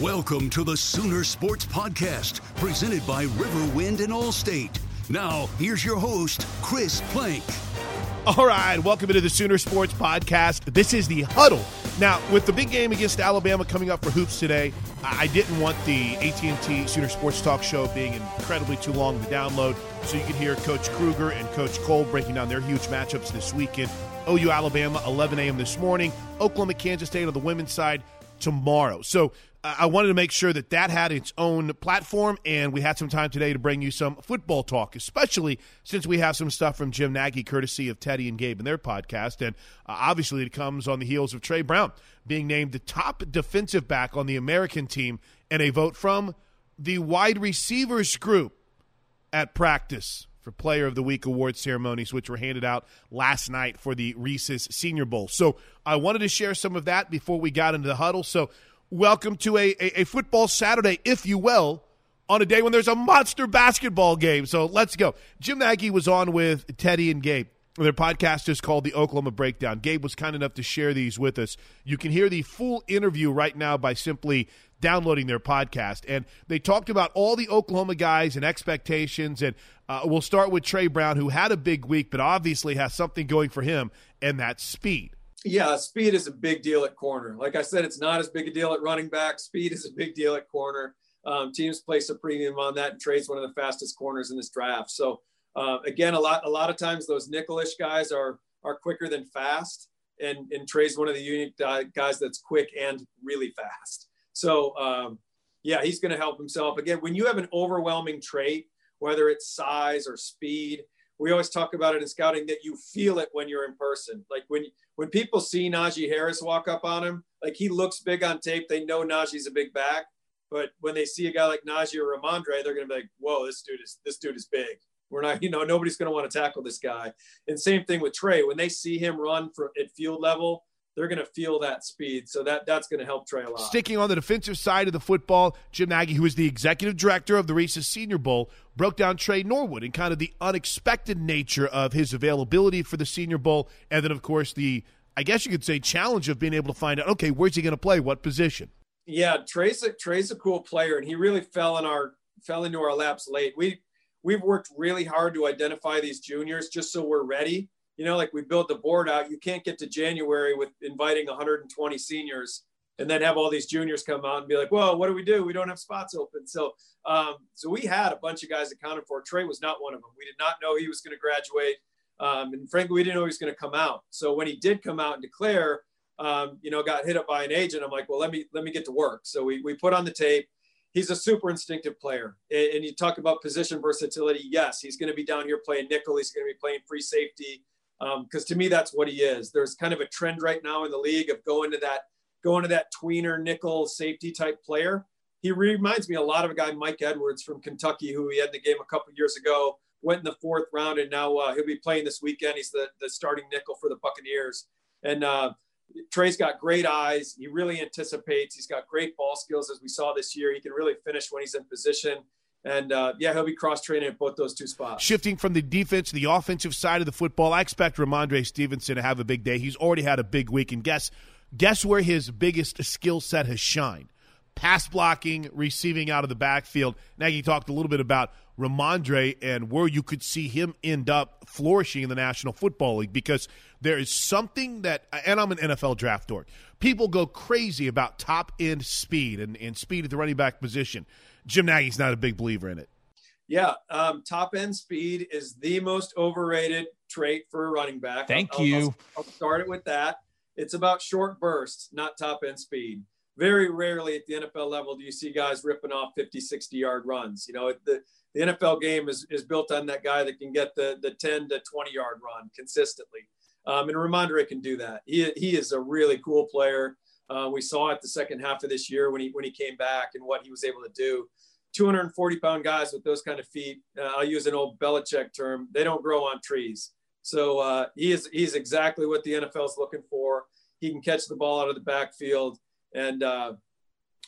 Welcome to the Sooner Sports Podcast, presented by Riverwind and Allstate. Now, here's your host, Chris Plank. All right, welcome into the Sooner Sports Podcast. This is the huddle. Now, with the big game against Alabama coming up for hoops today, I didn't want the AT&T Sooner Sports Talk Show being incredibly too long to download, so you can hear Coach Kruger and Coach Coale breaking down their huge matchups this weekend. OU Alabama, 11 a.m. this morning. Oklahoma Kansas State on the women's side tomorrow. So I wanted to make sure that that had its own platform, and we had some time today to bring you some football talk, especially since we have some stuff from Jim Nagy, courtesy of Teddy and Gabe and their podcast. And uh, obviously, it comes on the heels of Tre Brown being named the top defensive back on the American team, and a vote from the wide receivers group at practice for Player of the Week award ceremonies, which were handed out last night for the Reese's Senior Bowl. So I wanted to share some of that before we got into the huddle. So welcome to a, a, a, football Saturday, if you will, on a day when there's a monster basketball game. So let's go. Jim Nagy was on with Teddy and Gabe. Their podcast is called The Oklahoma Breakdown. Gabe was kind enough to share these with us. You can hear the full interview right now by simply downloading their podcast. And they talked about all the Oklahoma guys and expectations. And uh, we'll start with Tre Brown, who had a big week, but obviously has something going for him, and that's speed yeah, speed is a big deal at corner. Like I said, it's not as big a deal at running back. Speed is a big deal at corner. Um, teams place a premium on that, and Tre's one of the fastest corners in this draft. So uh, again, a lot a lot of times those nickelish guys are are quicker than fast, and and Tre's one of the unique guys that's quick and really fast. So um, yeah, he's going to help himself. Again, when you have an overwhelming trait, whether it's size or speed, we always talk about it in scouting that you feel it when you're in person. Like when when people see Najee Harris walk up on him, like he looks big on tape, they know Najee's a big back. But when they see a guy like Najee or Rhamondre, they're gonna be like, "Whoa, this dude is this dude is big." We're not, you know, nobody's gonna want to tackle this guy. And same thing with Tre. When they see him run for at field level, they're going to feel that speed. So that that's going to help Tre a lot. Sticking on the defensive side of the football, Jim Nagy, who is the executive director of the Reese's Senior Bowl, broke down Tre Norwood and kind of the unexpected nature of his availability for the Senior Bowl, and then of course the I guess you could say challenge of being able to find out okay where's he going to play, what position. Yeah, Tre's a, Tre's a cool player, and he really fell in our fell into our laps late. We we've worked really hard to identify these juniors just so we're ready you know, like we built the board out, you can't get to January with inviting 120 seniors and then have all these juniors come out and be like, "Well, what do we do? We don't have spots open." So, um, so we had a bunch of guys accounted for. Tre was not one of them. We did not know he was going to graduate, um, and frankly, we didn't know he was going to come out. So when he did come out and declare, um, you know, got hit up by an agent, I'm like, "Well, let me let me get to work." So we we put on the tape, he's a super instinctive player. And you talk about position versatility. Yes, he's going to be down here playing nickel. He's going to be playing free safety. Because um, to me, that's what he is. There's kind of a trend right now in the league of going to that going to that tweener nickel safety type player. He reminds me a lot of a guy Mike Edwards from Kentucky, who he had in the game a couple years ago. Went in the fourth round, and now uh, he'll be playing this weekend. He's the the starting nickel for the Buccaneers. And uh, Tre's got great eyes. He really anticipates. He's got great ball skills, as we saw this year. He can really finish when he's in position. And uh, yeah, he'll be cross training at both those two spots. Shifting from the defense to the offensive side of the football, I expect Rhamondre Stevenson to have a big day. He's already had a big week, and guess guess where his biggest skill set has shined? Pass blocking, receiving out of the backfield. Nagy talked a little bit about Rhamondre and where you could see him end up flourishing in the National Football League because there is something that, and I'm an NFL draft dork. People go crazy about top end speed and, and speed at the running back position. Jim Nagy's not a big believer in it. Yeah, um, top end speed is the most overrated trait for a running back. Thank I'll, you. I'll, I'll start it with that. It's about short bursts, not top end speed. Very rarely at the NFL level do you see guys ripping off 50, 60 yard runs. You know, the, the NFL game is, is built on that guy that can get the, the 10 to 20 yard run consistently. Um, and Rhamondre can do that. He, he is a really cool player. Uh, we saw it the second half of this year when he when he came back and what he was able to do. 240 pound guys with those kind of feet. Uh, I'll use an old Belichick term. They don't grow on trees. So uh, he is he's exactly what the NFL is looking for. He can catch the ball out of the backfield, and uh,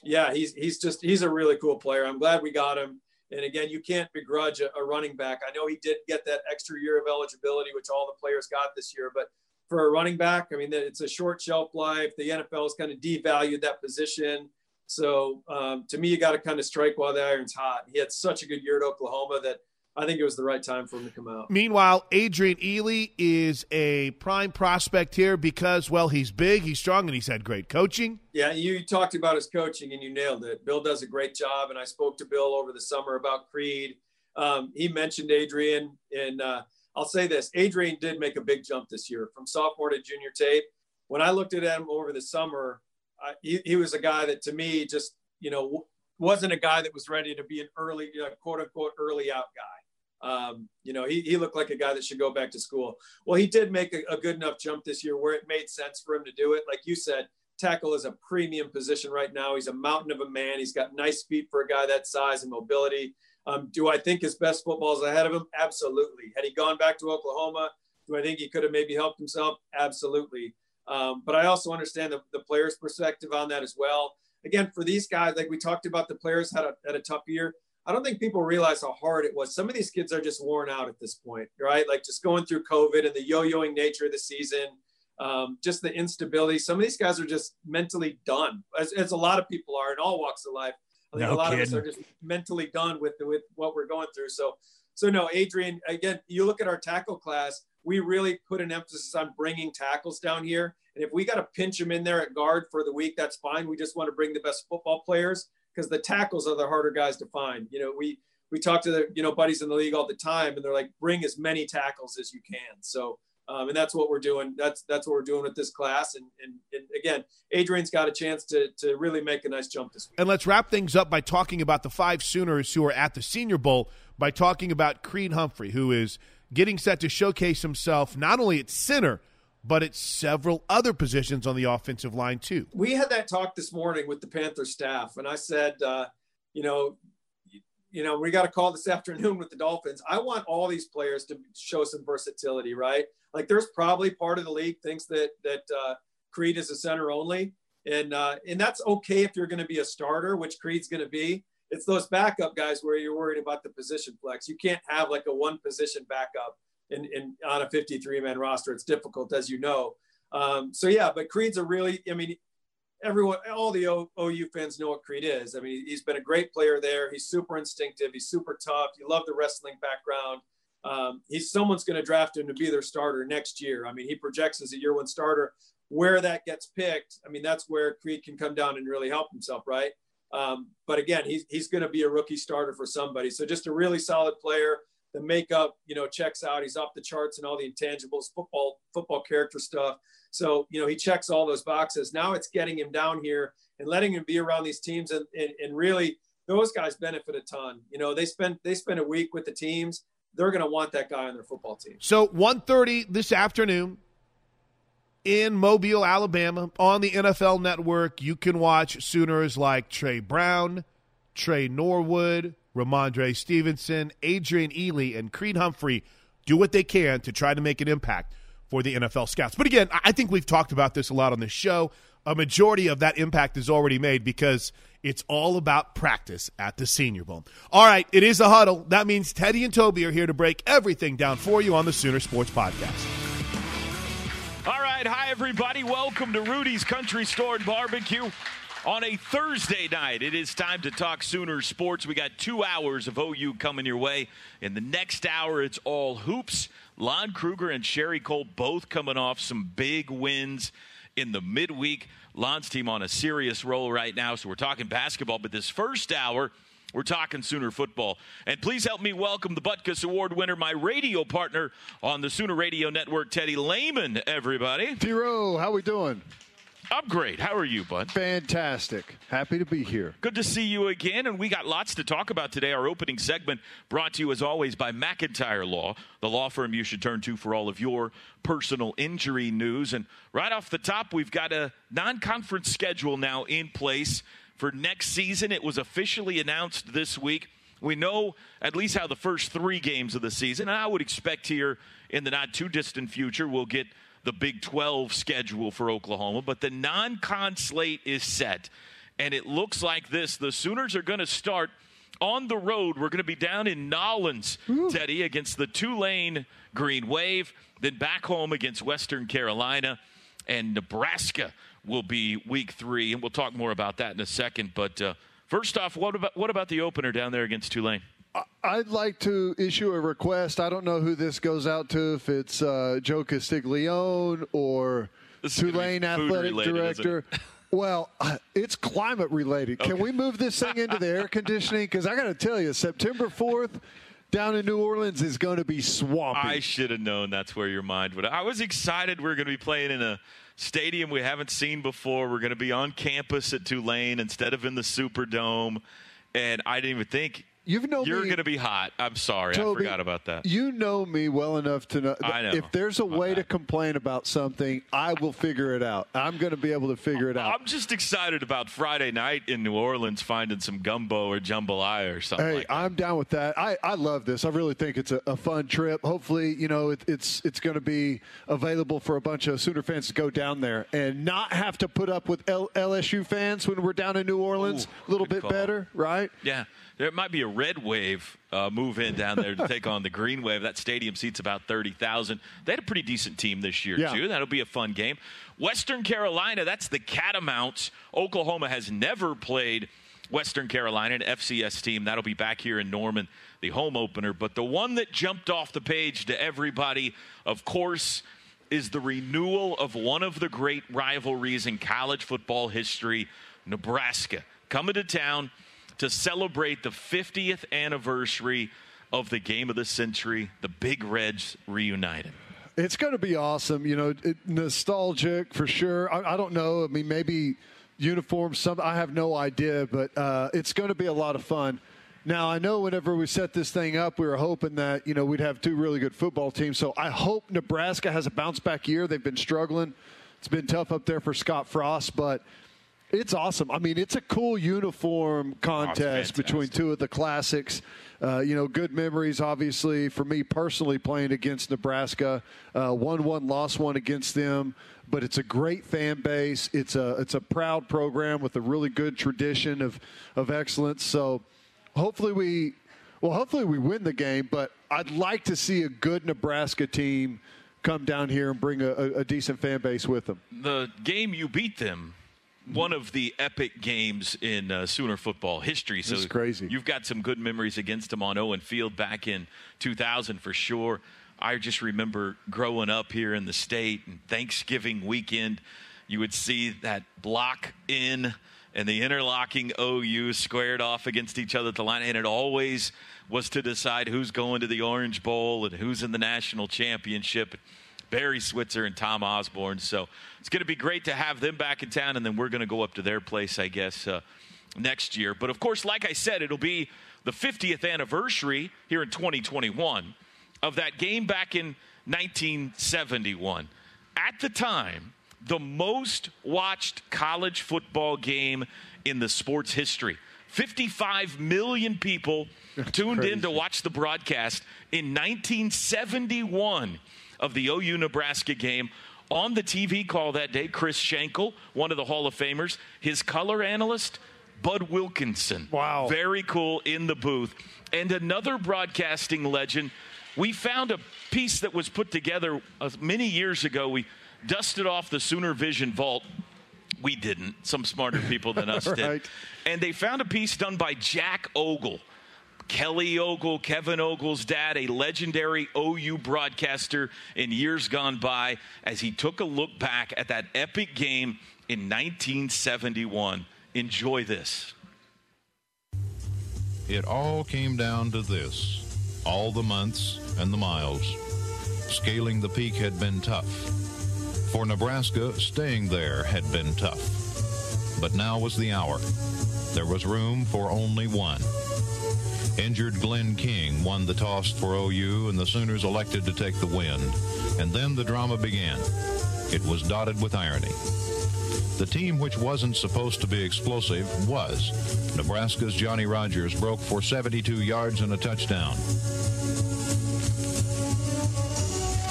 yeah, he's he's just he's a really cool player. I'm glad we got him. And again, you can't begrudge a, a running back. I know he did get that extra year of eligibility, which all the players got this year, but for a running back, I mean, it's a short shelf life. The NFL has kind of devalued that position. So um, to me, you got to kind of strike while the iron's hot. He had such a good year at Oklahoma that I think it was the right time for him to come out. Meanwhile, Adrian Ealy is a prime prospect here because, well, he's big, he's strong, and he's had great coaching. Yeah, you talked about his coaching and you nailed it. Bill does a great job, and I spoke to Bill over the summer about Creed. Um, he mentioned Adrian, and uh, I'll say this Adrian did make a big jump this year from sophomore to junior tape. When I looked at him over the summer, I, he, he was a guy that to me just, you know, wasn't a guy that was ready to be an early, uh, quote unquote, early out guy. Um, you know, he, he looked like a guy that should go back to school. Well, he did make a, a, good enough jump this year where it made sense for him to do it. Like you said, tackle is a premium position right now. He's a mountain of a man. He's got nice feet for a guy that size and mobility. Um, do I think his best football is ahead of him? Absolutely. Had he gone back to Oklahoma, do I think he could have maybe helped himself? Absolutely. Um, but I also understand the, the player's perspective on that as well. Again, for these guys, like we talked about, the players had a, had a tough year. I don't think people realize how hard it was. Some of these kids are just worn out at this point, right? Like just going through COVID and the yo-yoing nature of the season, um, just the instability. Some of these guys are just mentally done, as, as a lot of people are in all walks of life. I think no a lot kidding. of us are just mentally done with with what we're going through. So, so no, Adrian. Again, you look at our tackle class. We really put an emphasis on bringing tackles down here. And if we got to pinch them in there at guard for the week, that's fine. We just want to bring the best football players because the tackles are the harder guys to find. You know, we we talk to the you know buddies in the league all the time, and they're like, bring as many tackles as you can. So. Um, and that's what we're doing. That's that's what we're doing with this class. And, and, and again, Adrian's got a chance to to really make a nice jump this week. And let's wrap things up by talking about the five Sooners who are at the Senior Bowl. By talking about Creed Humphrey, who is getting set to showcase himself not only at center but at several other positions on the offensive line too. We had that talk this morning with the Panther staff, and I said, uh, you know, you know, we got a call this afternoon with the Dolphins. I want all these players to show some versatility, right? Like, there's probably part of the league thinks that that uh, Creed is a center only, and uh, and that's okay if you're going to be a starter, which Creed's going to be. It's those backup guys where you're worried about the position flex. You can't have like a one position backup in, in on a 53 man roster. It's difficult, as you know. Um, so yeah, but Creed's a really, I mean, everyone, all the OU fans know what Creed is. I mean, he's been a great player there. He's super instinctive. He's super tough. You love the wrestling background. Um, he's someone's going to draft him to be their starter next year. I mean, he projects as a year one starter. Where that gets picked, I mean, that's where Creed can come down and really help himself, right? Um, but again, he's, he's going to be a rookie starter for somebody. So just a really solid player the makeup, you know, checks out. He's off the charts and all the intangibles, football, football character stuff. So, you know, he checks all those boxes. Now it's getting him down here and letting him be around these teams and, and, and really those guys benefit a ton. You know, they spend they spend a week with the teams. They're going to want that guy on their football team. So 1:30 this afternoon in Mobile, Alabama, on the NFL Network, you can watch Sooners like Tre Brown, Tre Norwood, Rhamondre Stevenson, Adrian Ealy, and Creed Humphrey do what they can to try to make an impact for the NFL scouts. But again, I think we've talked about this a lot on the show. A majority of that impact is already made because it's all about practice at the Senior Bowl. All right, it is a huddle. That means Teddy and Toby are here to break everything down for you on the Sooner Sports Podcast. All right, hi everybody. Welcome to Rudy's Country Store and Barbecue. On a Thursday night, it is time to talk Sooner sports. We got two hours of OU coming your way. In the next hour, it's all hoops. Lon Kruger and Sherri Coale both coming off some big wins in the midweek. Lon's team on a serious roll right now, so we're talking basketball. But this first hour, we're talking Sooner football. And please help me welcome the Butkus Award winner, my radio partner on the Sooner Radio Network, Teddy Lehman, everybody. T-Row, how we doing? I'm great. How are you, bud? Fantastic. Happy to be here. Good to see you again. And we got lots to talk about today. Our opening segment brought to you, as always, by McIntyre Law, the law firm you should turn to for all of your personal injury news. And right off the top, we've got a non conference schedule now in place for next season. It was officially announced this week. We know at least how the first three games of the season, and I would expect here in the not too distant future, we'll get the Big 12 schedule for Oklahoma, but the non con slate is set. And it looks like this the Sooners are going to start on the road. We're going to be down in Nollins, Ooh. Teddy, against the Tulane Green Wave, then back home against Western Carolina and Nebraska will be week three, and we'll talk more about that in a second. But uh, first off, what about what about the opener down there against Tulane? I'd like to issue a request. I don't know who this goes out to, if it's uh, Joe Castiglione or Tulane athletic related, director. Well, uh, it's climate related. Okay. Can we move this thing into the air conditioning? Because I got to tell you, September 4th down in New Orleans is going to be swampy. I should have known that's where your mind would. I was excited we are going to be playing in a stadium we haven't seen before. We're going to be on campus at Tulane instead of in the Superdome. And I didn't even think You've known You're going to be hot. I'm sorry. Toby, I forgot about that. You know me well enough to know, I know. if there's a way to complain about something, I will figure it out. I'm going to be able to figure it out. I'm just excited about Friday night in New Orleans finding some gumbo or jambalaya or something hey, like I'm down with that. I, I love this. I really think it's a, a fun trip. Hopefully, you know, it, it's it's going to be available for a bunch of Sooner fans to go down there and not have to put up with L- LSU fans when we're down in New Orleans. a little bit call. better, right? Yeah. There might be a red wave uh, move in down there to take on the green wave. That stadium seats about 30,000. They had a pretty decent team this year, yeah. too. That'll be a fun game. Western Carolina, that's the Catamounts. Oklahoma has never played Western Carolina, an FCS team. That'll be back here in Norman, the home opener. But the one that jumped off the page to everybody, of course, is the renewal of one of the great rivalries in college football history, Nebraska. Coming to town to celebrate the 50th anniversary of the game of the century, the Big Reds reunited. It's going to be awesome. You know, it, nostalgic for sure. I, I, don't know. I mean, maybe uniforms. Some I have no idea, but uh, it's going to be a lot of fun. Now I know whenever we set this thing up, we were hoping that you know we'd have two really good football teams. So I hope Nebraska has a bounce back year. They've been struggling. It's been tough up there for Scott Frost, but it's awesome. I mean, it's a cool uniform contest oh, between two of the classics. Uh, you know, good memories, obviously, for me personally playing against Nebraska. Uh, one one, lost one against them, but it's a great fan base. It's a it's a proud program with a really good tradition of of excellence. So, hopefully we, well, hopefully we win the game. But I'd like to see a good Nebraska team come down here and bring a, a decent fan base with them. The game you beat them one of the epic games in uh, Sooner football history. So crazy. You've got some good memories against him on Owen Field back in 2000 for sure. I just remember growing up here in the state and Thanksgiving weekend, you would see that block in and the interlocking OU squared off against each other at the line, and it always was to decide who's going to the Orange Bowl and who's in the national championship. Barry Switzer and Tom Osborne. So it's going to be great to have them back in town, and then we're going to go up to their place, I guess, uh, next year. But of course, like I said, it'll be the 50th anniversary here in 2021 of that game back in 1971. At the time, the most watched college football game in the sports history. 55 million people tuned crazy. in to watch the broadcast in 1971 of the OU Nebraska game. On the TV call that day, Chris Schenkel, one of the Hall of Famers, his color analyst, Bud Wilkinson. Wow. Very cool in the booth. And another broadcasting legend. We found a piece that was put together uh, many years ago. We dusted off the Sooner Vision vault. We didn't. Some smarter people than us right. did. And they found a piece done by Jack Ogle. Kelly Ogle, Kevin Ogle's dad, a legendary OU broadcaster in years gone by, as he took a look back at that epic game in 1971. Enjoy this. It all came down to this all the months and the miles. Scaling the peak had been tough. For Nebraska, staying there had been tough. But now was the hour. There was room for only one. Injured Glenn King won the toss for OU, and the Sooners elected to take the win. And then the drama began. It was dotted with irony. The team which wasn't supposed to be explosive was. Nebraska's Johnny Rodgers broke for 72 yards and a touchdown.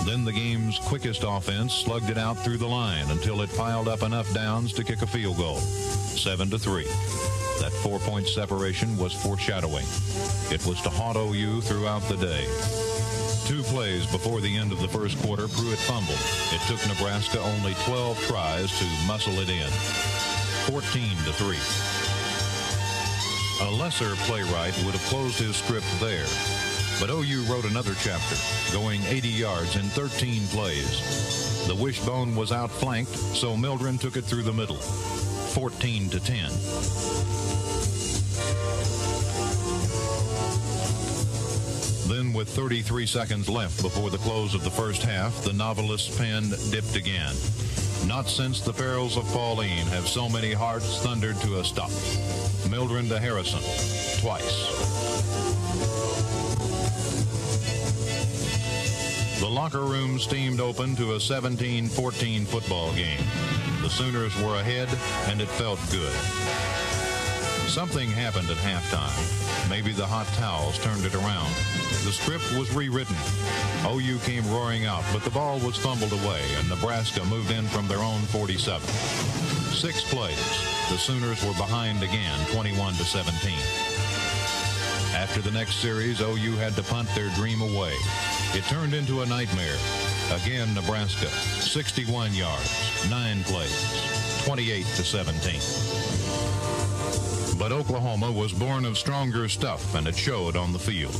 Then the game's quickest offense slugged it out through the line until it piled up enough downs to kick a field goal. 7 to 3. That four-point separation was foreshadowing. It was to haunt OU throughout the day. Two plays before the end of the first quarter, Pruitt fumbled. It took Nebraska only 12 tries to muscle it in. 14 to 3. A lesser playwright would have closed his script there. But OU wrote another chapter, going 80 yards in 13 plays. The wishbone was outflanked, so Mildren took it through the middle. 14 to 10. Then, with 33 seconds left before the close of the first half, the novelist's pen dipped again. Not since the perils of Pauline have so many hearts thundered to a stop. Mildren to Harrison, twice. The locker room steamed open to a 17-14 football game. The Sooners were ahead, and it felt good. Something happened at halftime. Maybe the hot towels turned it around. The script was rewritten. OU came roaring out, but the ball was fumbled away, and Nebraska moved in from their own 47. Six plays. The Sooners were behind again, 21 to 17. After the next series, OU had to punt their dream away. It turned into a nightmare. Again, Nebraska, 61 yards, nine plays, 28 to 17. But Oklahoma was born of stronger stuff, and it showed on the field.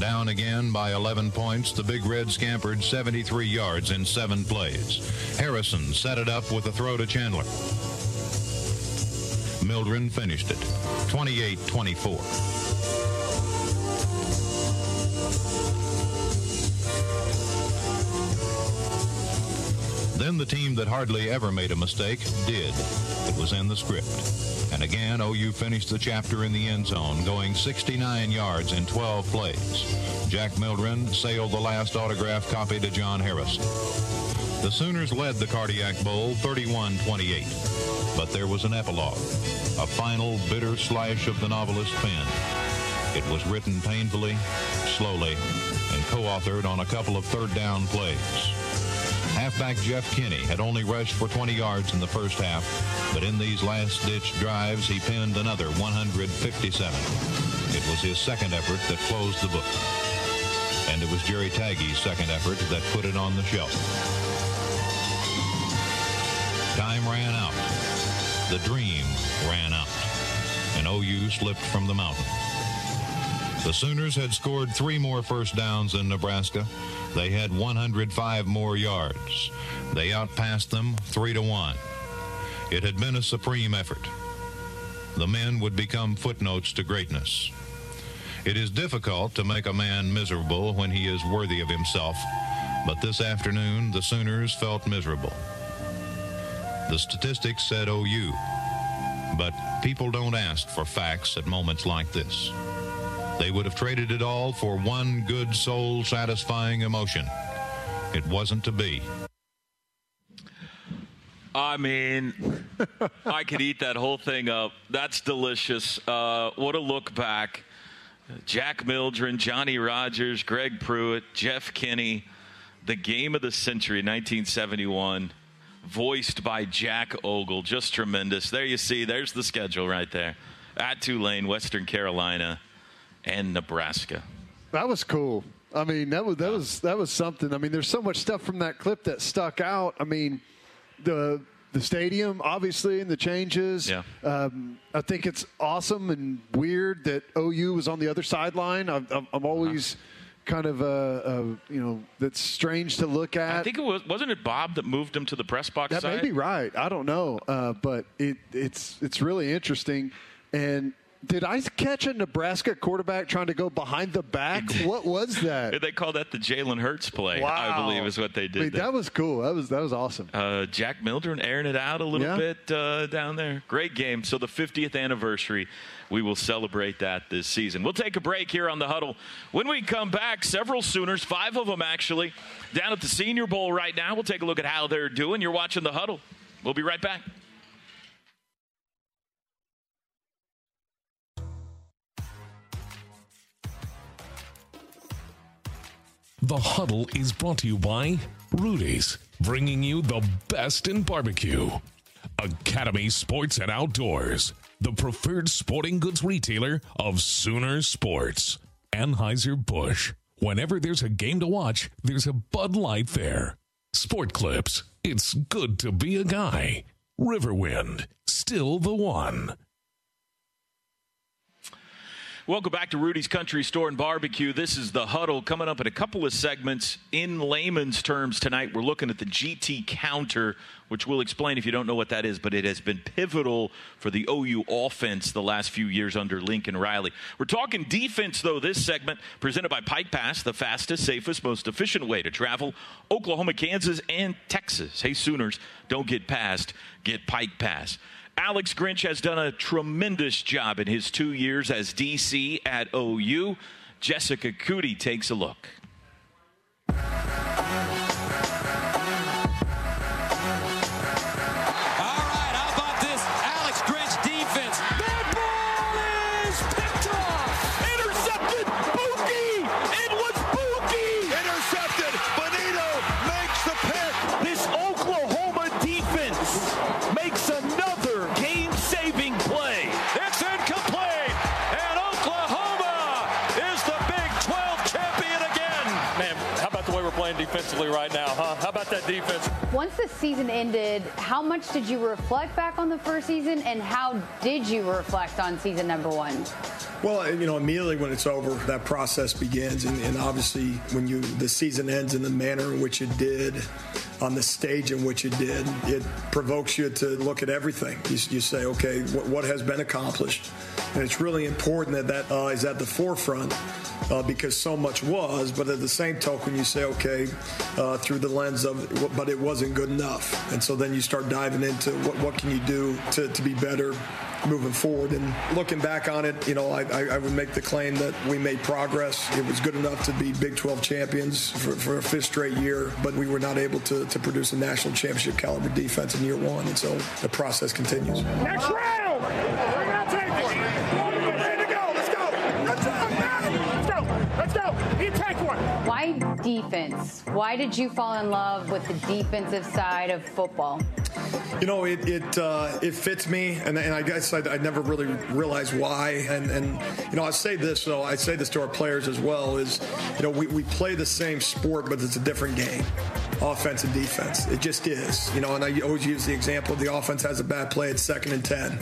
Down again by 11 points, the Big Red scampered 73 yards in seven plays. Harrison set it up with a throw to Chandler. Mildren finished it, 28-24. Then the team that hardly ever made a mistake did. It was in the script. And again, OU finished the chapter in the end zone, going 69 yards in 12 plays. Jack Mildren sailed the last autograph copy to Jon Harrison. The Sooners led the Cardiac Bowl 31-28. But there was an epilogue, a final bitter slash of the novelist's pen. It was written painfully, slowly, and co-authored on a couple of third down plays. Halfback Jeff Kinney had only rushed for 20 yards in the first half, but in these last-ditch drives, he pinned another 157. It was his second effort that closed the book. And it was Jerry Tagge's second effort that put it on the shelf. Time ran out. The dream ran out. And OU slipped from the mountain. The Sooners had scored three more first downs in Nebraska. They had 105 more yards. They outpassed them 3 to 1. It had been a supreme effort. The men would become footnotes to greatness. It is difficult to make a man miserable when he is worthy of himself, but this afternoon the Sooners felt miserable. The statistics said OU, But people don't ask for facts at moments like this. They would have traded it all for one good soul satisfying emotion. It wasn't to be. I mean, I could eat that whole thing up. That's delicious. Uh, what a look back. Jack Mildren, Johnny Rodgers, Greg Pruitt, Jeff Kinney, the game of the century, 1971, voiced by Jack Ogle. Just tremendous. There you see, there's the schedule right there. At Tulane, Western Carolina, and Nebraska. That was cool. I mean, that was that was that was something. I mean, there's so much stuff from that clip that stuck out. I mean, the the stadium, obviously, and the changes. Yeah. Um, I think it's awesome and weird that OU was on the other sideline. I'm, I'm, I'm always kind of, uh, uh, you know, that's strange to look at. I think it was wasn't it Bob that moved him to the press box that side? may be right. I don't know, uh, but it, it's it's really interesting. And did I catch a Nebraska quarterback trying to go behind the back? What was that? They call that the Jalen Hurts play. Wow. I believe is what they I did. mean, that was cool. That was that was awesome. Uh, Jack Mildren airing it out a little Yeah. bit uh, down there. Great game. So the 50th anniversary, we will celebrate that this season. We'll take a break here on the huddle. When we come back, several Sooners, five of them actually, down at the Senior Bowl right now. We'll take a look at how they're doing. You're watching the huddle. We'll be right back. The Huddle is brought to you by Rudy's, bringing you the best in barbecue. Academy Sports and Outdoors, the preferred sporting goods retailer of Sooner Sports. Anheuser-Busch, whenever there's a game to watch, there's a Bud Light there. Sport Clips, it's good to be a guy. Riverwind, still the one. Welcome back to Rudy's Country Store and Barbecue. This is the huddle coming up in a couple of segments. In layman's terms, tonight we're looking at the GT counter, which we'll explain if you don't know what that is, but it has been pivotal for the OU offense the last few years under Lincoln Riley. We're talking defense, though, this segment presented by Pike Pass, the fastest, safest, most efficient way to travel Oklahoma, Kansas, and Texas. Hey, Sooners, don't get past, get Pike Pass. Alex Grinch has done a tremendous job in his two years as DC at OU. Jessica Cootie takes a look. Defensively right now, huh? How about that defense? Once the season ended, how much did you reflect back on the first season, and how did you reflect on season number one? Well, you know, immediately when it's over, that process begins, and, and obviously when you the season ends in the manner in which it did, on the stage in which it did, it provokes you to look at everything. You, you say, okay, what, what has been accomplished, and it's really important that that uh, is at the forefront. Uh, because so much was, but at the same token, you say, okay, uh, through the lens of, but it wasn't good enough, and so then you start diving into what, what can you do to, to be better moving forward. And looking back on it, you know, I, I, would make the claim that we made progress. It was good enough to be Big 12 champions for, for a fifth straight year, but we were not able to, to produce a national championship caliber defense in year one. And so the process continues. Next round. Defense? Why did you fall in love with the defensive side of football? You know, it it uh, it fits me, and, and I guess I, I never really realized why. And and you know, I say this though, I say this to our players as well: is you know, we, we play the same sport, but it's a different game, offense and defense. It just is. You know, and I always use the example: the offense has a bad play, it's second and ten.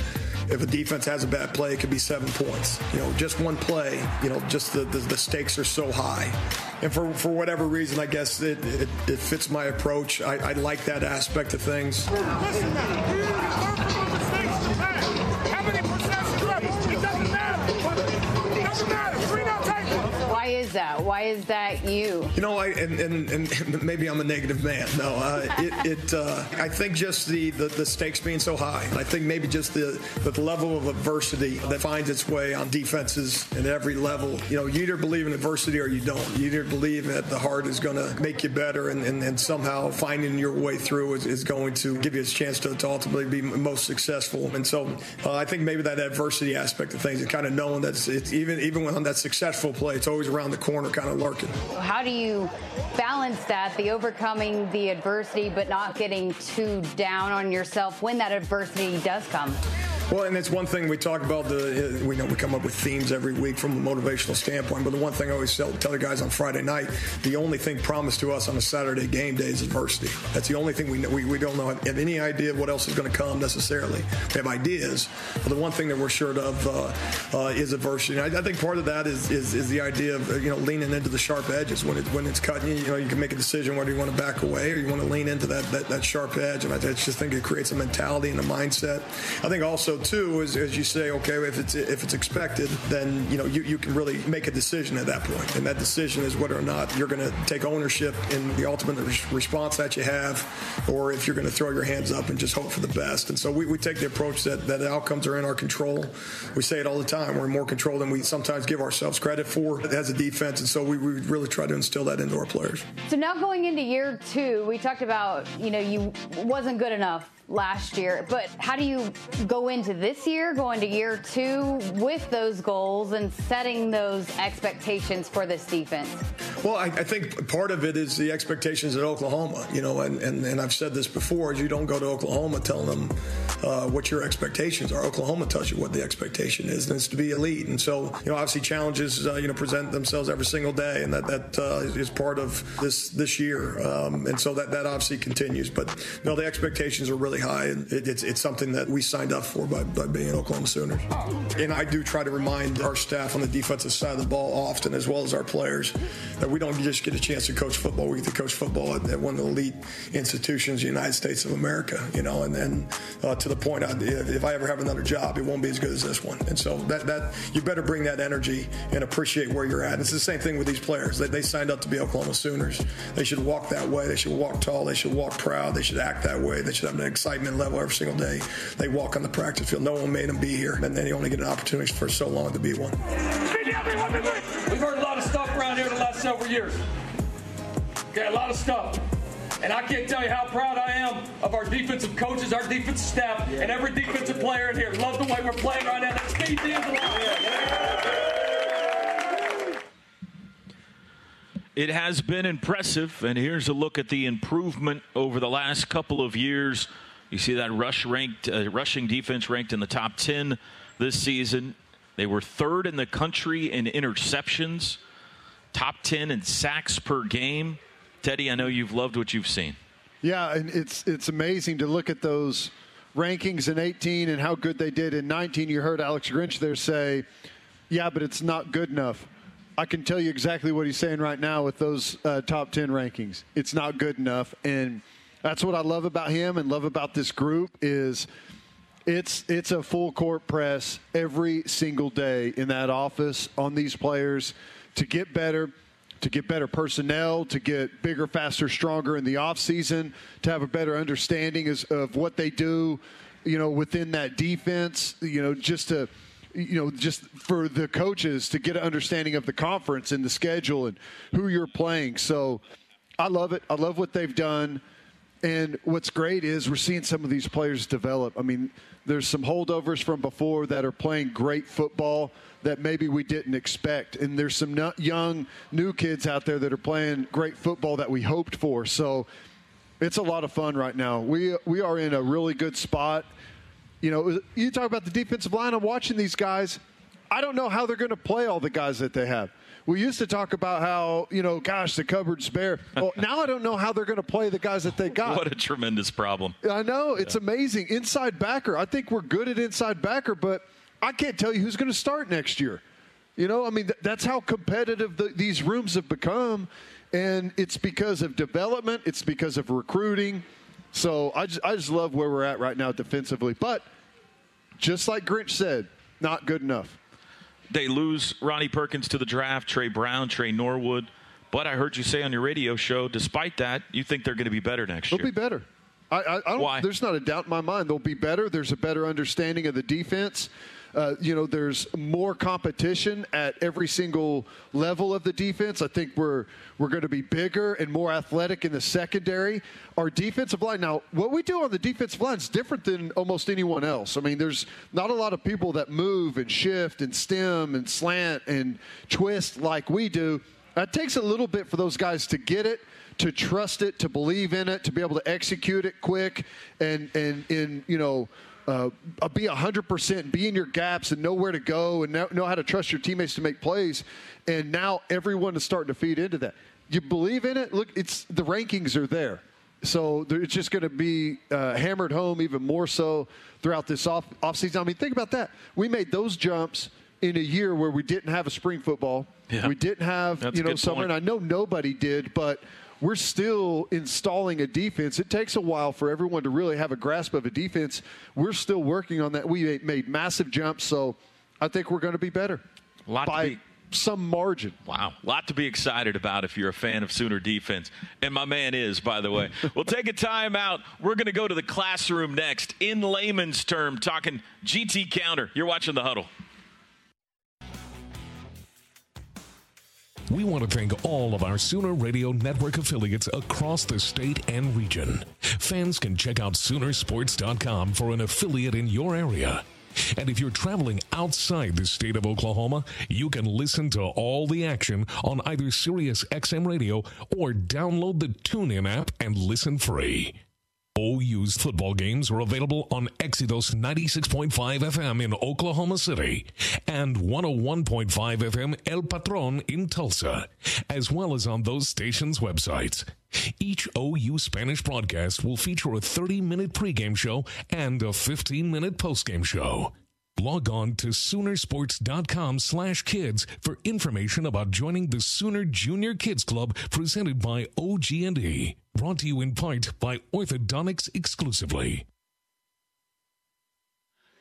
If a defense has a bad play, it could be seven points. You know, just one play. You know, just the the, the stakes are so high. And for, for whatever reason, I guess it, it, it fits my approach. I, I like that aspect of things. Why is that? Why is that you? You know, I and, and, and maybe I'm a negative man. No, uh, it, it uh, I think just the, the, the stakes being so high. I think maybe just the the level of adversity that finds its way on defenses at every level. You know, you either believe in adversity or you don't. You either believe that the heart is going to make you better, and, and, and, somehow finding your way through is, is going to give you a chance to, to ultimately be most successful. And so, uh, I think maybe that adversity aspect of things, and kind of knowing that it's, it's even even when on that successful play, it's always around the corner, kind of lurking. How do you balance that, the overcoming the adversity, but not getting too down on yourself when that adversity does come? Well, and it's one thing we talk about. The we know we come up with themes every week from a motivational standpoint. But the one thing I always tell, tell the guys on Friday night: the only thing promised to us on a Saturday game day is adversity. That's the only thing we know. We, we don't know have any idea of what else is going to come necessarily. We have ideas, but the one thing that we're sure of uh, uh, is adversity. I, I, think part of that is, is, is the idea of you know leaning into the sharp edges when it when it's cutting you. You know, you can make a decision whether you want to back away or you want to lean into that that, that sharp edge. And I just think it creates a mentality and a mindset. I think also too is as you say, okay, if it's if it's expected, then you know you, you can really make a decision at that point, and that decision is whether or not you're going to take ownership in the ultimate response that you have, or if you're going to throw your hands up and just hope for the best. And so we, we take the approach that that outcomes are in our control. We say it all the time. We're in more control than we sometimes give ourselves credit for as a defense, and so we, we really try to instill that into our players. So now going into year two, we talked about you know you wasn't good enough last year. But how do you go into this year, go into year two with those goals and setting those expectations for this defense? Well, I, I think part of it is the expectations at Oklahoma, you know, and, and, and I've said this before, you don't go to Oklahoma telling them uh, what your expectations are. Oklahoma tells you what the expectation is, and it's to be elite. And so, you know, obviously challenges, uh, you know, present themselves every single day, and that, that uh, is part of this this year. Um, and so that, that obviously continues. But, you know, the expectations are really really high, and it, it's it's something that we signed up for by, by being Oklahoma Sooners. And I do try to remind our staff on the defensive side of the ball often, as well as our players, that we don't just get a chance to coach football. We get to coach football at, at one of the elite institutions, the United States of America. You know, and then uh, to the point, I, if, I ever have another job, it won't be as good as this one. And so that that you better bring that energy and appreciate where you're at. And it's the same thing with these players. They, they signed up to be Oklahoma Sooners. They should walk that way. They should walk tall. They should walk proud. They should act that way. They should have an excitement level every single day. They walk on the practice field. No one made them be here, and then you only get an opportunity for so long to be one. We've heard a lot of stuff around here the last several years. Okay, a lot of stuff. And I can't tell you how proud I am of our defensive coaches, our defensive staff, and every defensive player in here. Love the way we're playing right now. That's Steve It has been impressive, and here's a look at the improvement over the last couple of years. You see that rush ranked, uh, rushing defense ranked in the top 10 this season. They were third in the country in interceptions, top 10 in sacks per game. Teddy, I know you've loved what you've seen. Yeah, and it's it's amazing to look at those rankings in 18 and how good they did in 19. You heard Alex Grinch there say, "Yeah, but it's not good enough." I can tell you exactly what he's saying right now with those uh, top 10 rankings. It's not good enough and that's what I love about him and love about this group is it's it's a full court press every single day in that office on these players to get better, to get better personnel, to get bigger, faster, stronger in the offseason, to have a better understanding of what they do, you know, within that defense, you know, just to – you know, just for the coaches to get an understanding of the conference and the schedule and who you're playing. So I love it. I love what they've done. And what's great is we're seeing some of these players develop. I mean, there's some holdovers from before that are playing great football that maybe we didn't expect. And there's some young, new kids out there that are playing great football that we hoped for. So it's a lot of fun right now. We, we are in a really good spot you know, you talk about the defensive line. I'm watching these guys. I don't know how they're going to play all the guys that they have. We used to talk about how, you know, gosh, the cupboard's bare. Well, now I don't know how they're going to play the guys that they got. what a tremendous problem. I know. It's yeah. amazing. Inside backer. I think we're good at inside backer, but I can't tell you who's going to start next year. You know, I mean, th- that's how competitive the, these rooms have become. And it's because of development, it's because of recruiting. So I just, I just love where we're at right now defensively. But just like Grinch said, not good enough. They lose Ronnie Perkins to the draft, Tre Brown, Tre Norwood. But I heard you say on your radio show, despite that, you think they're going to be better next year. They'll be better. I, I, I don't, Why? There's not a doubt in my mind they'll be better. There's a better understanding of the defense. Uh, you know, there's more competition at every single level of the defense. I think we're we're going to be bigger and more athletic in the secondary. Our defensive line now, what we do on the defensive line is different than almost anyone else. I mean, there's not a lot of people that move and shift and stem and slant and twist like we do. It takes a little bit for those guys to get it to trust it, to believe in it, to be able to execute it quick, and and in you know. Uh, be 100%, be in your gaps and know where to go and know, how to trust your teammates to make plays. And now everyone is starting to feed into that. You believe in it? Look, it's the rankings are there. So it's just going to be uh, hammered home even more so throughout this off offseason. I mean, think about that. We made those jumps in a year where we didn't have a spring football. Yeah. We didn't have, That's you know, summer. And I know nobody did, but we're still installing a defense. It takes a while for everyone to really have a grasp of a defense. We're still working on that. We made massive jumps, so I think we're going to be better Lot to by be- some margin. Wow. A lot to be excited about if you're a fan of Sooner defense. And my man is, by the way. we'll take a time out. We're going to go to the classroom next. In layman's term, talking GT counter. You're watching the huddle. We want to thank all of our Sooner Radio Network affiliates across the state and region. Fans can check out Soonersports.com for an affiliate in your area. And if you're traveling outside the state of Oklahoma, you can listen to all the action on either Sirius XM Radio or download the TuneIn app and listen free. OU's football games are available on Exodus 96.5 FM in Oklahoma City and 101.5 FM El Patron in Tulsa, as well as on those stations' websites. Each OU Spanish broadcast will feature a 30 minute pregame show and a 15 minute postgame show. Log on to Soonersports.com slash kids for information about joining the Sooner Junior Kids Club presented by OG&E. Brought to you in part by Orthodontics exclusively.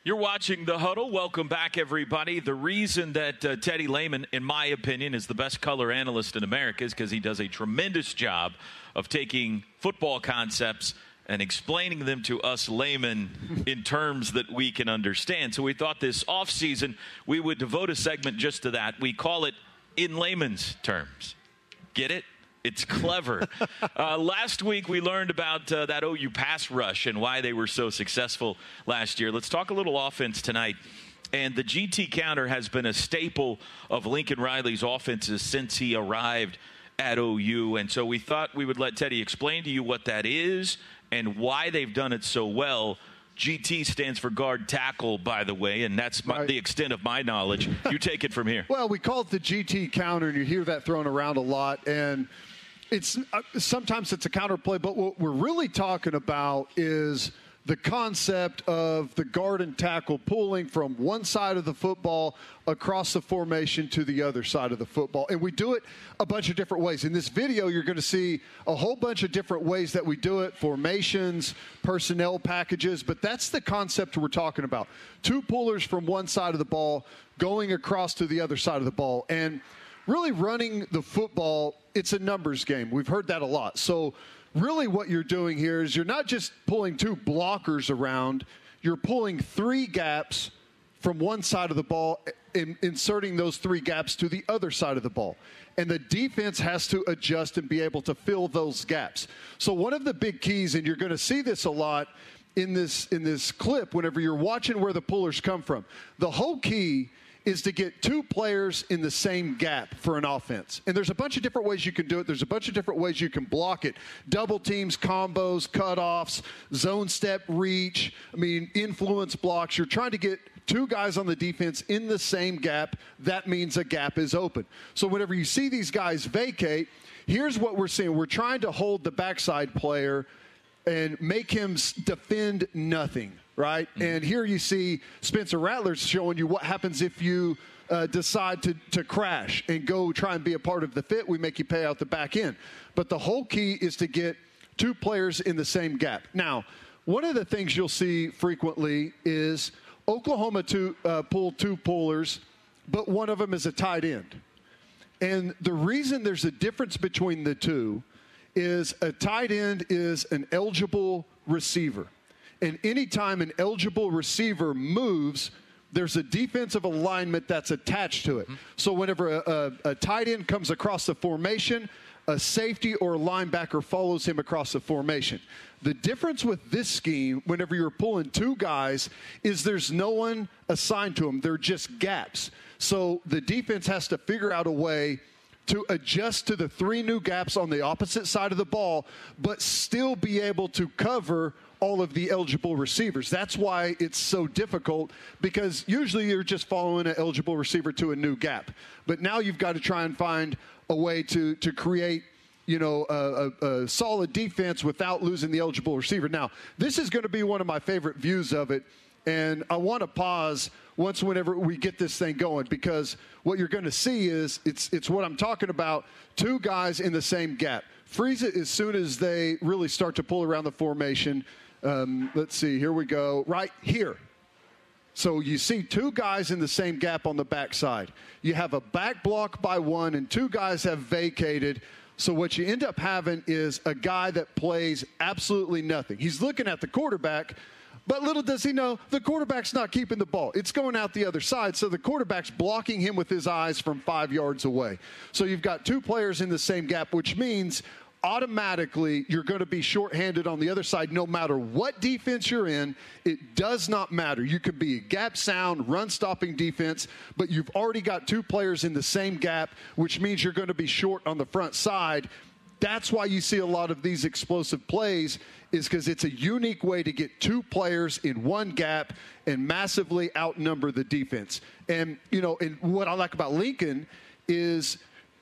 You're watching The Huddle. Welcome back, everybody. The reason that uh, Teddy Lehman, in my opinion, is the best color analyst in America is because he does a tremendous job of taking football concepts and explaining them to us laymen in terms that we can understand. So we thought this off season we would devote a segment just to that. We call it in layman's terms. Get it? It's clever. uh, last week we learned about uh, that OU pass rush and why they were so successful last year. Let's talk a little offense tonight. And the GT counter has been a staple of Lincoln Riley's offenses since he arrived at OU. And so we thought we would let Teddy explain to you what that is and why they've done it so well. GT stands for guard tackle, by the way, and that's my, the extent of my knowledge. You take it from here. Well, we call it the GT counter, and you hear that thrown around a lot. And it's uh, sometimes it's a counter play, but what we're really talking about is the concept of the guard and tackle pulling from one side of the football across the formation to the other side of the football. And we do it a bunch of different ways. In this video, you're going to see a whole bunch of different ways that we do it formations, personnel packages, but that's the concept we're talking about. Two pullers from one side of the ball going across to the other side of the ball. And really running the football, it's a numbers game. We've heard that a lot. So, really, what you're doing here is you're not just pulling two blockers around, you're pulling three gaps from one side of the ball and inserting those three gaps to the other side of the ball. And the defense has to adjust and be able to fill those gaps. So, one of the big keys, and you're going to see this a lot in this in this clip whenever you're watching where the pullers come from. The whole key is to get two players in the same gap for an offense. And there's a bunch of different ways you can do it. There's a bunch of different ways you can block it. Double teams, combos, cutoffs, zone step reach, I mean, influence blocks. You're trying to get two guys on the defense in the same gap. That means a gap is open. So whenever you see these guys vacate, here's what we're seeing. We're trying to hold the backside player and make him defend nothing, right? And here you see Spencer Rattler showing you what happens if you uh, decide to, to crash and go try and be a part of the fit. We make you pay out the back end. But the whole key is to get two players in the same gap. Now, one of the things you'll see frequently is Oklahoma to uh, pull two pullers but one of them is a tight end. And the reason there's a difference between the two is a tight end is an eligible receiver. And anytime an eligible receiver moves, there's a defensive alignment that's attached to it. Mm-hmm. So whenever a, a, a tight end comes across the formation, a safety or a linebacker follows him across the formation. The difference with this scheme, whenever you're pulling two guys, is there's no one assigned to them. They're just gaps. So the defense has to figure out a way to adjust to the three new gaps on the opposite side of the ball, but still be able to cover all of the eligible receivers. That's why it's so difficult because usually you're just following an eligible receiver to a new gap. But now you've got to try and find a way to, to create you know, a, a, a, solid defense without losing the eligible receiver. Now, this is going to be one of my favorite views of it, and I want to pause once whenever we get this thing going because what you're going to see is it's it's what I'm talking about. Two guys in the same gap. Freeze it as soon as they really start to pull around the formation. Um, let's see. Here we go. Right here. So you see two guys in the same gap on the backside. You have a back block by one, and two guys have vacated. So what you end up having is a guy that plays absolutely nothing. He's looking at the quarterback, but little does he know the quarterback's not keeping the ball. It's going out the other side. So the quarterback's blocking him with his eyes from five yards away. So you've got two players in the same gap, which means automatically you're going to be shorthanded on the other side no matter what defense you're in. It does not matter. You could be a gap sound, run stopping defense, but you've already got two players in the same gap, which means you're going to be short on the front side. That's why you see a lot of these explosive plays is because it's a unique way to get two players in one gap and massively outnumber the defense. And you know, and what I like about Lincoln is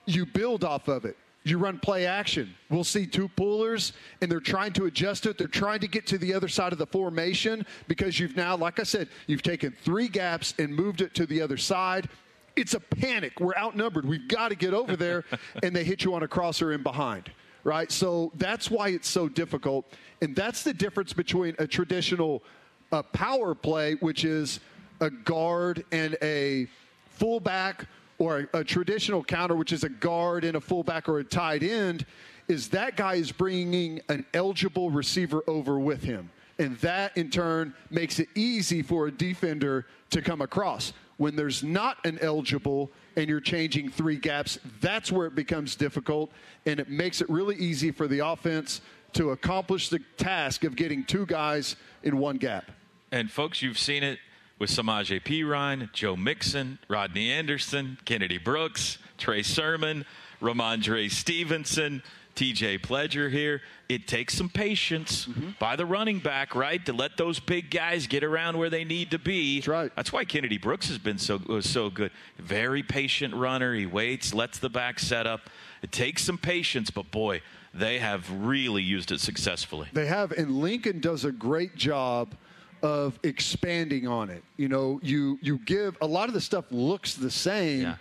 you build off of it. You run play action. We'll see two pullers, and they're trying to adjust it. They're trying to get to the other side of the formation because you've now, like I said, you've taken three gaps and moved it to the other side. It's a panic. We're outnumbered. We've got to get over there, and they hit you on a crosser in behind, right? So that's why it's so difficult. And that's the difference between a traditional uh, power play, which is a guard and a fullback or a, a, traditional counter, which is a guard and a fullback or a tight end, is that guy is bringing an eligible receiver over with him. And that in turn makes it easy for a defender to come across. When there's not an eligible and you're changing three gaps, that's where it becomes difficult. And it makes it really easy for the offense to accomplish the task of getting two guys in one gap. And folks, you've seen it with Samaje Perine, Joe Mixon, Rodney Anderson, Kennedy Brooks, Trey Sermon, Rhamondre Stevenson, TJ Pledger here. It takes some patience mm-hmm. by the running back, right, to let those big guys get around where they need to be. That's right. That's why Kennedy Brooks has been so so good. Very patient runner. He waits, lets the back set up. It takes some patience, but boy, they have really used it successfully. They have, and Lincoln does a great job of expanding on it. You know, you you give a lot of the stuff looks the same, yeah.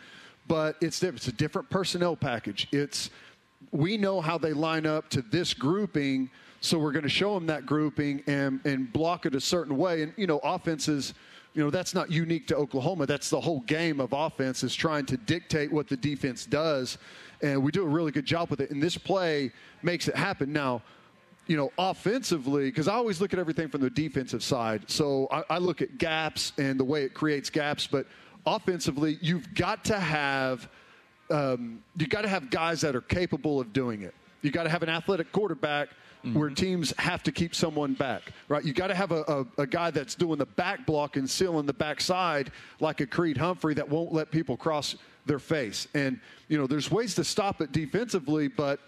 but it's it's a different personnel package. It's we know how they line up to this grouping, so we're going to show them that grouping and and block it a certain way. And you know, offenses. You know that's not unique to Oklahoma. That's the whole game of offense is trying to dictate what the defense does, and we do a really good job with it. And this play makes it happen. Now, you know, offensively, because I always look at everything from the defensive side. So I, I, look at gaps and the way it creates gaps. But offensively, you've got to have um, you got to have guys that are capable of doing it. You got to have an athletic quarterback. Mm-hmm. Where teams have to keep someone back, right? You got to have a, a, a, guy that's doing the back block and sealing the backside, like a Creed Humphrey, that won't let people cross their face. And you know, there's ways to stop it defensively, but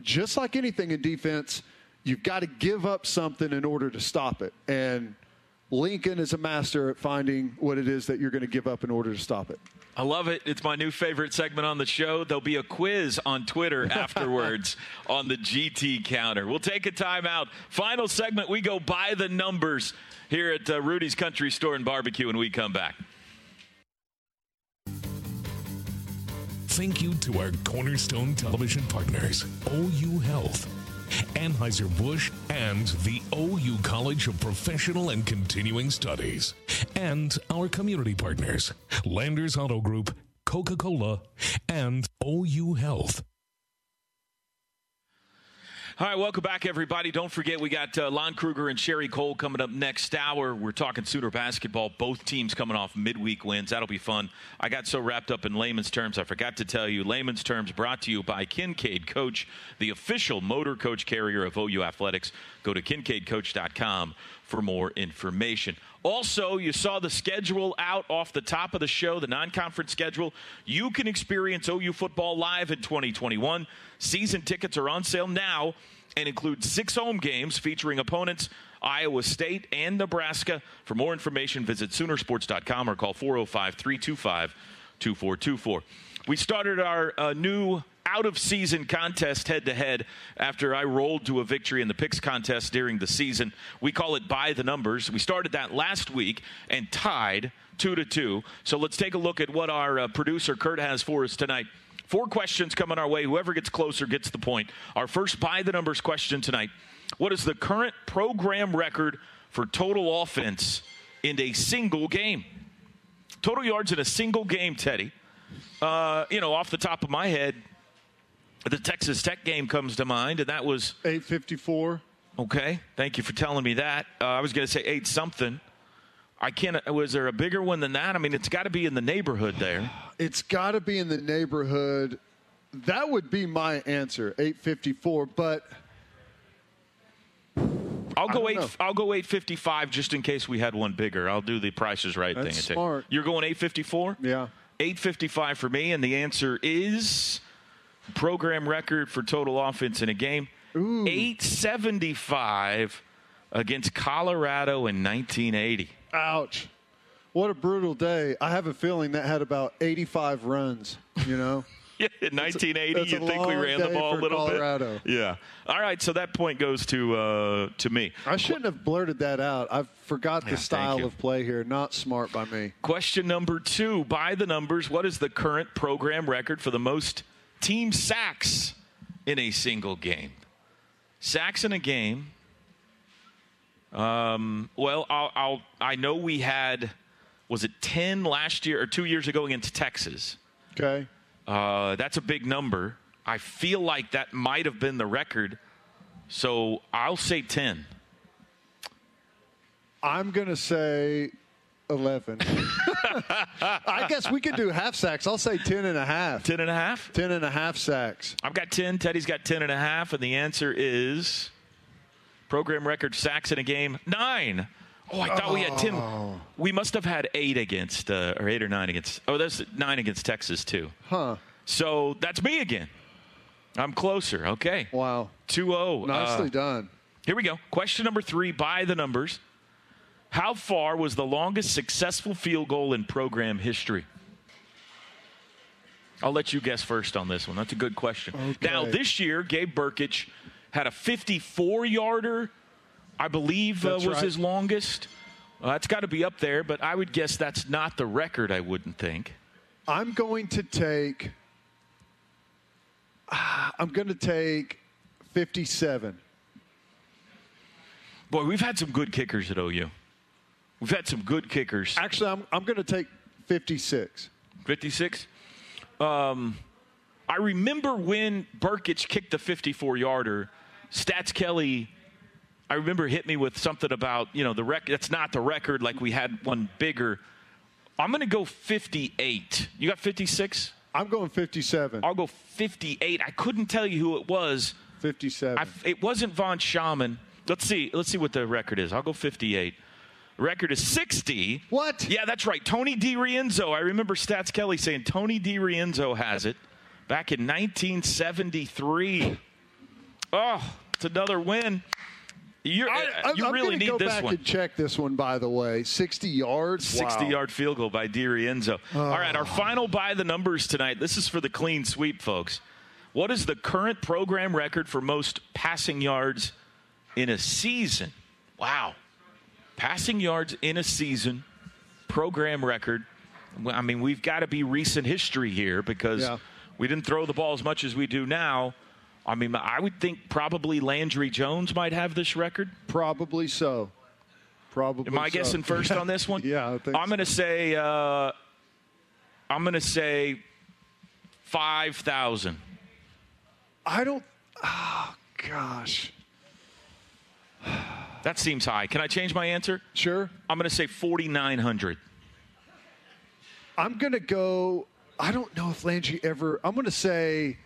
just like anything in defense, you've got to give up something in order to stop it. And Lincoln is a master at finding what it is that you're going to give up in order to stop it. I love it. It's my new favorite segment on the show. There'll be a quiz on Twitter afterwards on the GT counter. We'll take a timeout. Final segment, we go by the numbers here at uh, Rudy's Country Store and Barbecue when we come back. Thank you to our cornerstone television partners, OU Health Anheuser-Busch, and the OU College of Professional and Continuing Studies. And our community partners, Landers Auto Group, Coca-Cola, and OU Health. All right, welcome back, everybody. Don't forget, we got uh, Lon Kruger and Sherri Coale coming up next hour. We're talking Sooner basketball. Both teams coming off midweek wins. That'll be fun. I got so wrapped up in layman's terms, I forgot to tell you. Layman's terms brought to you by Kincaid Coach, the official motor coach carrier of OU Athletics. Go to kincaidcoach.com for more information. Also, you saw the schedule out off the top of the show, the non conference schedule. You can experience OU football live in 2021. Season tickets are on sale now and include six home games featuring opponents Iowa State and Nebraska. For more information, visit Soonersports.com or call 405 325 2424. We started our uh, new out of season contest head to head after I rolled to a victory in the picks contest during the season. We call it by the numbers. We started that last week and tied two to two. So let's take a look at what our uh, producer Kurt has for us tonight. Four questions coming our way. Whoever gets closer gets the point. Our first by the numbers question tonight What is the current program record for total offense in a single game? Total yards in a single game, Teddy. Uh, you know, off the top of my head, the Texas Tech game comes to mind, and that was 854. Okay, thank you for telling me that. Uh, I was going to say eight something. I can't. Was there a bigger one than that? I mean, it's got to be in the neighborhood there. It's got to be in the neighborhood. That would be my answer, 854. But I'll go eight. know. I'll go eight fifty five just in case we had one bigger. I'll do the prices right That's thing. smart. You're going eight fifty four. Yeah. Eight fifty five for me, and the answer is program record for total offense in a game. Eight seventy five against Colorado in nineteen eighty. ouch. What a brutal day. I have a feeling that had about 85 runs, you know? Yeah, in 1980, that's you think we ran the ball a little Colorado. bit? Yeah. All right, so that point goes to uh, to me. I shouldn't have blurted that out. I forgot the thank style of play here. Not smart by me. Question number two: By the numbers, what is the current program record for the most team sacks in a single game? Sacks in a game. Um, well, I'll, I'll, I know we had was it ten last year or two years ago against Texas. Okay. Uh, that's a big number. I feel like that might have been the record. So I'll say 10. I'm going to say 11. I guess we could do half sacks. I'll say 10 and a half. 10 and a half? 10 and a half sacks. I've got 10. Teddy's got 10 and a half. And the answer is program record sacks in a game, nine. Oh, I thought we had 10. We must have had eight against, uh, or eight or nine against, oh, that's nine against Texas, too. Huh. So that's me again. I'm closer. Okay. Wow. 2 0. Nicely done. Here we go. Question number three by the numbers. How far was the longest successful field goal in program history? I'll let you guess first on this one. That's a good question. Now, this year, Gabe Brkic had a 54 yarder, I believe uh, was right. his longest. Uh, that's got to be up there, but I would guess that's not the record, I wouldn't think. I'm going to take. I'm going to take 57. Boy, we've had some good kickers at OU. We've had some good kickers. Actually, I'm, I'm going to take 56. 56. Um, I remember when Brkic kicked the 54 yarder, Stats Kelly. I remember hit me with something about you know the record. That's not the record. Like we had one bigger. I'm going to go 58. You got 56? I'm going 57. I'll go 58. I couldn't tell you who it was. 57. I, it wasn't Von Schamann. Let's see. Let's see what the record is. I'll go 58. Record is 60. What? Yeah, that's right. Tony DiRienzo. I remember Stats Kelly saying Tony DiRienzo has it back in 1973. Oh, it's another win. You're, I, uh, you really need go this back one. and check this one, by the way. 60 yards. 60 Wow. yard field goal by DiRienzo. All right, our final by the numbers tonight. This is for the clean sweep, folks. What is the current program record for most passing yards in a season? Wow. Passing yards in a season, program record. I mean, we've got to be recent history here because Yeah. we didn't throw the ball as much as we do now. I mean, I would think probably Landry Jones might have this record. Probably so. Probably. Am I so. guessing first on this one? yeah, I think I'm going to say. Uh, I'm going to say five thousand. I don't. Oh gosh. That seems high. Can I change my answer? Sure. I'm going to say 4,900. I'm going to go. I don't know if Landry ever. I'm going to say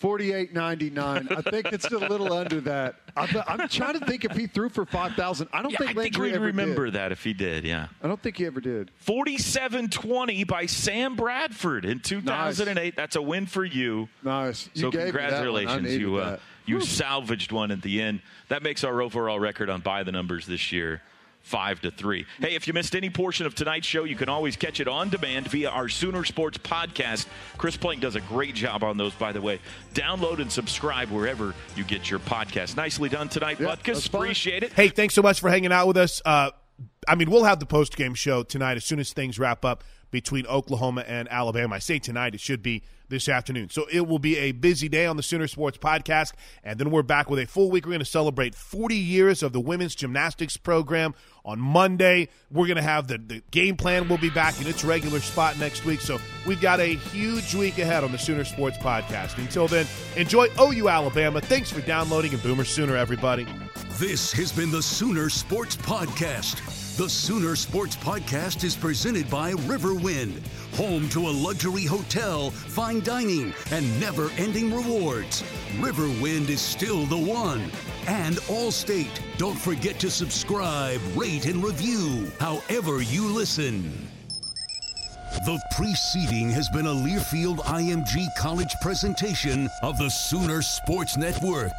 48.99. I think it's a little under that. I'm, I'm trying to think if he threw for 5,000. I don't Yeah, think I Landry think we remember did. that if he did. Yeah. I don't think he ever did. 47-20 by Sam Bradford in 2008. That's a win for you. Nice. You so gave me that one. I congratulations, you uh, you salvaged one at the end. That makes our overall record on buy the numbers this year five to three. Hey, if you missed any portion of tonight's show, you can always catch it on demand via our Sooner Sports podcast. Chris Plank does a great job on those, by the way. Download and subscribe wherever you get your podcast. Nicely done tonight, Butkus. Appreciate it. Hey, thanks so much for hanging out with us. Uh, I mean, we'll have the post game show tonight as soon as things wrap up between Oklahoma and Alabama. I say tonight, it should be this afternoon. So it will be a busy day on the Sooner Sports podcast. And then we're back with a full week. We're going to celebrate 40 years of the women's gymnastics program on Monday. We're going to have the, the game plan will be back in its regular spot next week. So we've got a huge week ahead on the Sooner Sports podcast. Until then, enjoy OU Alabama. Thanks for downloading and Boomer Sooner, everybody. This has been the Sooner Sports Podcast. The Sooner Sports Podcast is presented by Riverwind, home to a luxury hotel, fine dining, and never ending rewards. Riverwind is still the one. And Allstate. Don't forget to subscribe, rate, and review however you listen. The preceding has been a Learfield IMG College presentation of the Sooner Sports Network.